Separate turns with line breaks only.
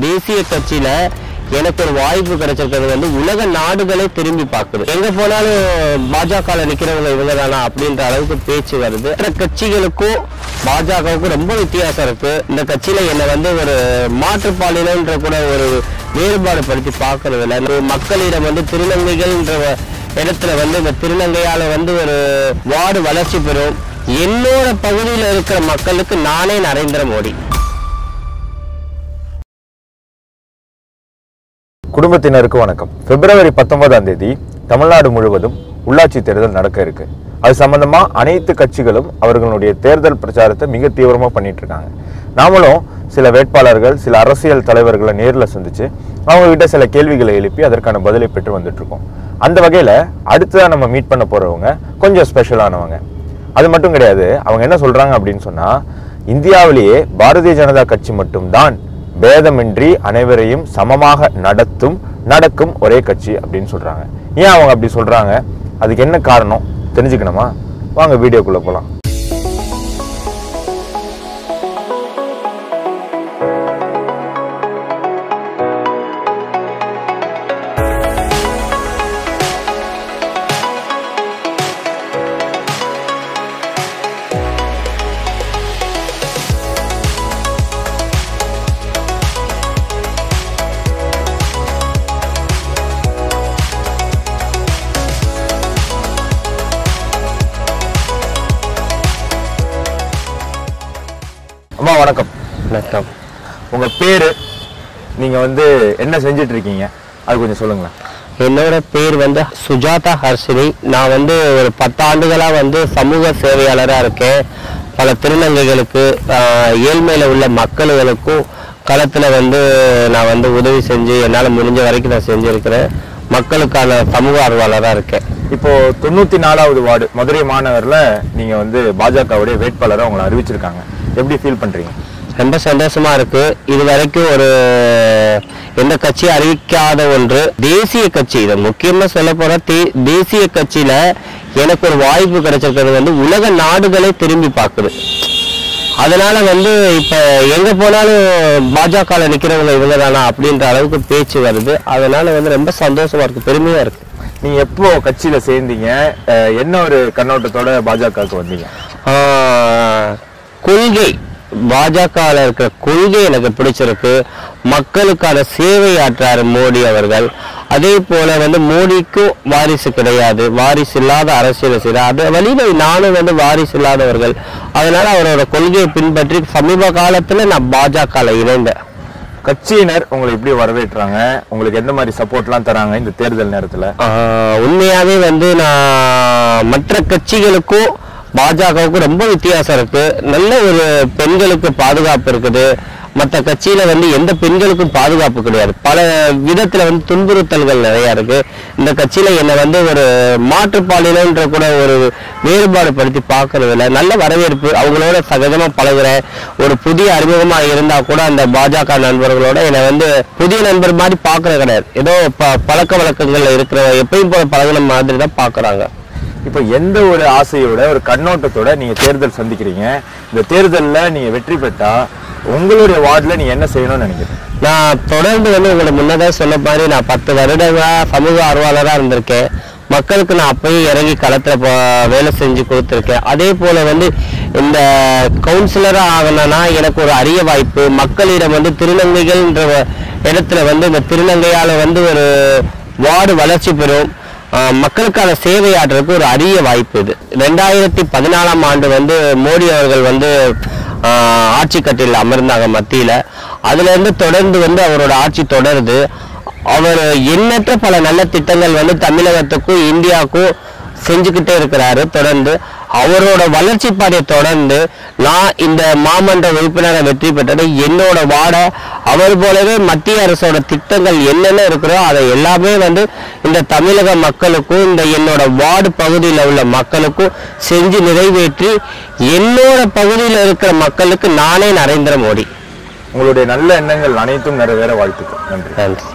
தேசிய கட்சியில எனக்கு ஒரு வாய்ப்பு கிடைச்சிருக்கிறது வந்து உலக நாடுகளே திரும்பி பார்க்குது எங்க போனாலும் பாஜக நிக்கிறவங்க இவங்க தானா அப்படின்ற அளவுக்கு பேச்சு வருது. மற்ற கட்சிகளுக்கும் பாஜகவுக்கும் ரொம்ப வித்தியாசம் இருக்கு. இந்த கட்சியில என்னை வந்து ஒரு மாற்றுப்பாலினன்ற கூட ஒரு வேறுபாடு படுத்தி பார்க்கறது இல்லை. இந்த மக்களிடம் வந்து திருநங்கைகள்ன்ற இடத்துல வந்து இந்த திருநங்கையால வந்து ஒரு வார்டு வளர்ச்சி பெறும். என்னோட பகுதியில் இருக்கிற மக்களுக்கு நானே நரேந்திர மோடி.
குடும்பத்தினருக்கு வணக்கம். பிப்ரவரி பத்தொன்பதாம் தேதி தமிழ்நாடு முழுவதும் உள்ளாட்சி தேர்தல் நடக்க இருக்கு. அது சம்பந்தமா அனைத்து கட்சிகளும் அவர்களுடைய தேர்தல் பிரச்சாரத்தை மிக தீவிரமா பண்ணிட்டு இருக்காங்க. நாமளும் சில வேட்பாளர்கள் சில அரசியல் தலைவர்களை நேரில் சந்திச்சு அவங்க கிட்ட சில கேள்விகளை எழுப்பி அதற்கான பதிலை பெற்று வந்துட்டு இருக்கோம் அந்த வகையில அடுத்ததான் நம்ம மீட் பண்ண போறவங்க கொஞ்சம் ஸ்பெஷலானவங்க அது மட்டும் கிடையாது அவங்க என்ன சொல்றாங்க அப்படின்னு சொன்னா இந்தியாவிலேயே பாரதிய ஜனதா கட்சி மட்டும்தான் பேதமின்றி அனைவரையும் சமமாக நடத்தும் நடக்கும் ஒரே கட்சி அப்படின்னு சொல்றாங்க. ஏன் அவங்க அப்படி சொல்றாங்க? அதுக்கு என்ன காரணம்? தெரிஞ்சுக்கணுமா? வாங்க வீடியோக்குள்ள போகலாம் வணக்கம்.
வணக்கம்.
உங்க பேரு நீங்க வந்து என்ன செஞ்சுட்டு இருக்கீங்க அது கொஞ்சம் சொல்லுங்களேன்.
என்னோட பேர் வந்து சுஜாதா ஹர்ஷினி. நான் வந்து ஒரு பத்தாண்டுகளா வந்து சமூக சேவையாளராக இருக்கேன். பல திருநங்கைகளுக்கு ஏழ்மையில உள்ள மக்களுக்கும் களத்துல வந்து நான் வந்து உதவி செஞ்சு என்னால் முடிஞ்ச வரைக்கும் நான் செஞ்சிருக்கிறேன். மக்களுக்கான சமூக ஆர்வலராக இருக்கேன்.
இப்போ தொண்ணூத்தி நாலாவது வார்டு மதுரை மாநகர்ல நீங்க வந்து பாஜகவுடைய வேட்பாளரை உங்களை அறிவிச்சிருக்காங்க. எப்படி ஃபீல் பண்றீங்க?
ரொம்ப சந்தோஷமா இருக்கு. இது வரைக்கும் ஒரு எந்த கட்சி அறிவிக்காத ஒன்று தேசிய கட்சி. இது முக்கியமா சொல்ல தே- தேசிய கட்சியில எனக்கு ஒரு வாய்ப்பு கிடைச்சிருக்கிறது வந்து உலக நாடுகளே திரும்பி பார்க்குது. அதனால வந்து இப்ப எங்க போனாலும் பாஜக நிக்கிறவங்க இவங்க தானா அப்படின்ற அளவுக்கு பேச்சு வருது. அதனால வந்து ரொம்ப சந்தோஷமா இருக்கு பெருமையா இருக்கு.
நீங்க எப்போ கட்சியில சேர்ந்தீங்க? என்ன ஒரு கண்ணோட்டத்தோட பாஜகவுக்கு வந்தீங்க?
கொள்கை. பாஜகவில் இருக்கிற கொள்கை எனக்கு பிடிச்சிருக்கு. மக்களுக்கான சேவை ஆற்றாரு மோடி அவர்கள். அதே போல வந்து மோடிக்கும் வாரிசு கிடையாது. வாரிசு இல்லாத அரசியல் செய்யறார் அது வழியில நானும் வந்து வாரிசு இல்லாதவர்கள். அதனால அவரோட கொள்கையை பின்பற்றி சமீப காலத்துல நான் பாஜகவில் இணைந்தேன்.
கட்சியினர் உங்களை எப்படி வரவேற்றாங்க? உங்களுக்கு எந்த மாதிரி சப்போர்ட்லாம் தராங்க இந்த தேர்தல் நேரத்துல?
ஆஹ் உண்மையாவே வந்து நான் மற்ற கட்சிகளுக்கும் பாஜகவுக்கும் ரொம்ப வித்தியாசம் இருக்கு. நல்ல ஒரு பெண்களுக்கு பாதுகாப்பு இருக்குது. மற்ற கட்சியில வந்து எந்த பெண்களுக்கும் பாதுகாப்பு கிடையாது. பல விதத்துல வந்து துன்புறுத்தல்கள் நிறைய இருக்கு. இந்த கட்சியில என்னை வந்து ஒரு மாற்றுப்பாலினன்ற கூட ஒரு வேறுபாடு படுத்தி பார்க்கறது நல்ல வரவேற்பு அவங்களோட சகஜமா பழகுறேன் ஒரு புதிய அறிமுகமா இருந்தா கூட அந்த பாஜக நண்பர்களோட என்னை வந்து புதிய நண்பர் மாதிரி பார்க்குறது கிடையாது. ஏதோ ப- பழக்க வழக்கங்கள்ல இருக்கிற எப்பயும் போல பழகின மாதிரி தான் பார்க்குறாங்க.
இப்போ எந்த ஒரு ஆசையோட ஒரு கண்ணோட்டத்தோட நீங்க தேர்தல் சந்திக்கிறீங்க? இந்த தேர்தலில் நீங்க வெற்றி பெற்றா உங்களுடைய வார்டில் நீங்க என்ன செய்யணும்னு நினைக்கிறீங்க?
நான் தொடர்ந்து வந்து உங்களை முன்னதாக சொன்ன மாதிரி நான் பத்து வருடங்களாக சமூக ஆர்வலராக இருந்திருக்கேன். மக்களுக்கு நான் அப்பயும் இறங்கி களத்தில் வேலை செஞ்சு கொடுத்துருக்கேன். அதே போல் வந்து இந்த கவுன்சிலராக ஆகணும்னா எனக்கு ஒரு அரிய வாய்ப்பு. மக்களிடம் வந்து திருநங்கைகள்ன்ற இடத்துல வந்து இந்த திருநங்கையால் வந்து ஒரு வார்டு வளர்ச்சி பெறும். மக்களுக்கான சேவை ஒரு அரிய வாய்ப்பு இது. ரெண்டாயிரத்தி பதினாலாம் ஆண்டு வந்து மோடி அவர்கள் வந்து ஆட்சி கட்டில் அமர்ந்தாங்க மத்தியில். அதுலேருந்து தொடர்ந்து வந்து அவரோட ஆட்சி தொடருது. அவர் எண்ணற்ற பல நல்ல திட்டங்கள் வந்து தமிழகத்துக்கும் இந்தியாவுக்கும் செஞ்சுக்கிட்டே இருக்கிறாரு. தொடர்ந்து அவரோட வளர்ச்சி பாதையை தொடர்ந்து நான் இந்த மாமன்ற உறுப்பினரை வெற்றி பெற்றது. என்னோட வாட அவர் போலவே மத்திய அரசோட திட்டங்கள் என்னென்ன இருக்கிறோ அதை எல்லாமே வந்து இந்த தமிழக மக்களுக்கும் இந்த என்னோட வார்டு பகுதியில் உள்ள மக்களுக்கும் செஞ்சு நிறைவேற்றி என்னோட பகுதியில் இருக்கிற மக்களுக்கு நானே நரேந்திர மோடி.
உங்களுடைய நல்ல எண்ணங்கள் அனைத்தும் நிறைவேற வாழ்த்துக்கள். நன்றி.
நன்றி.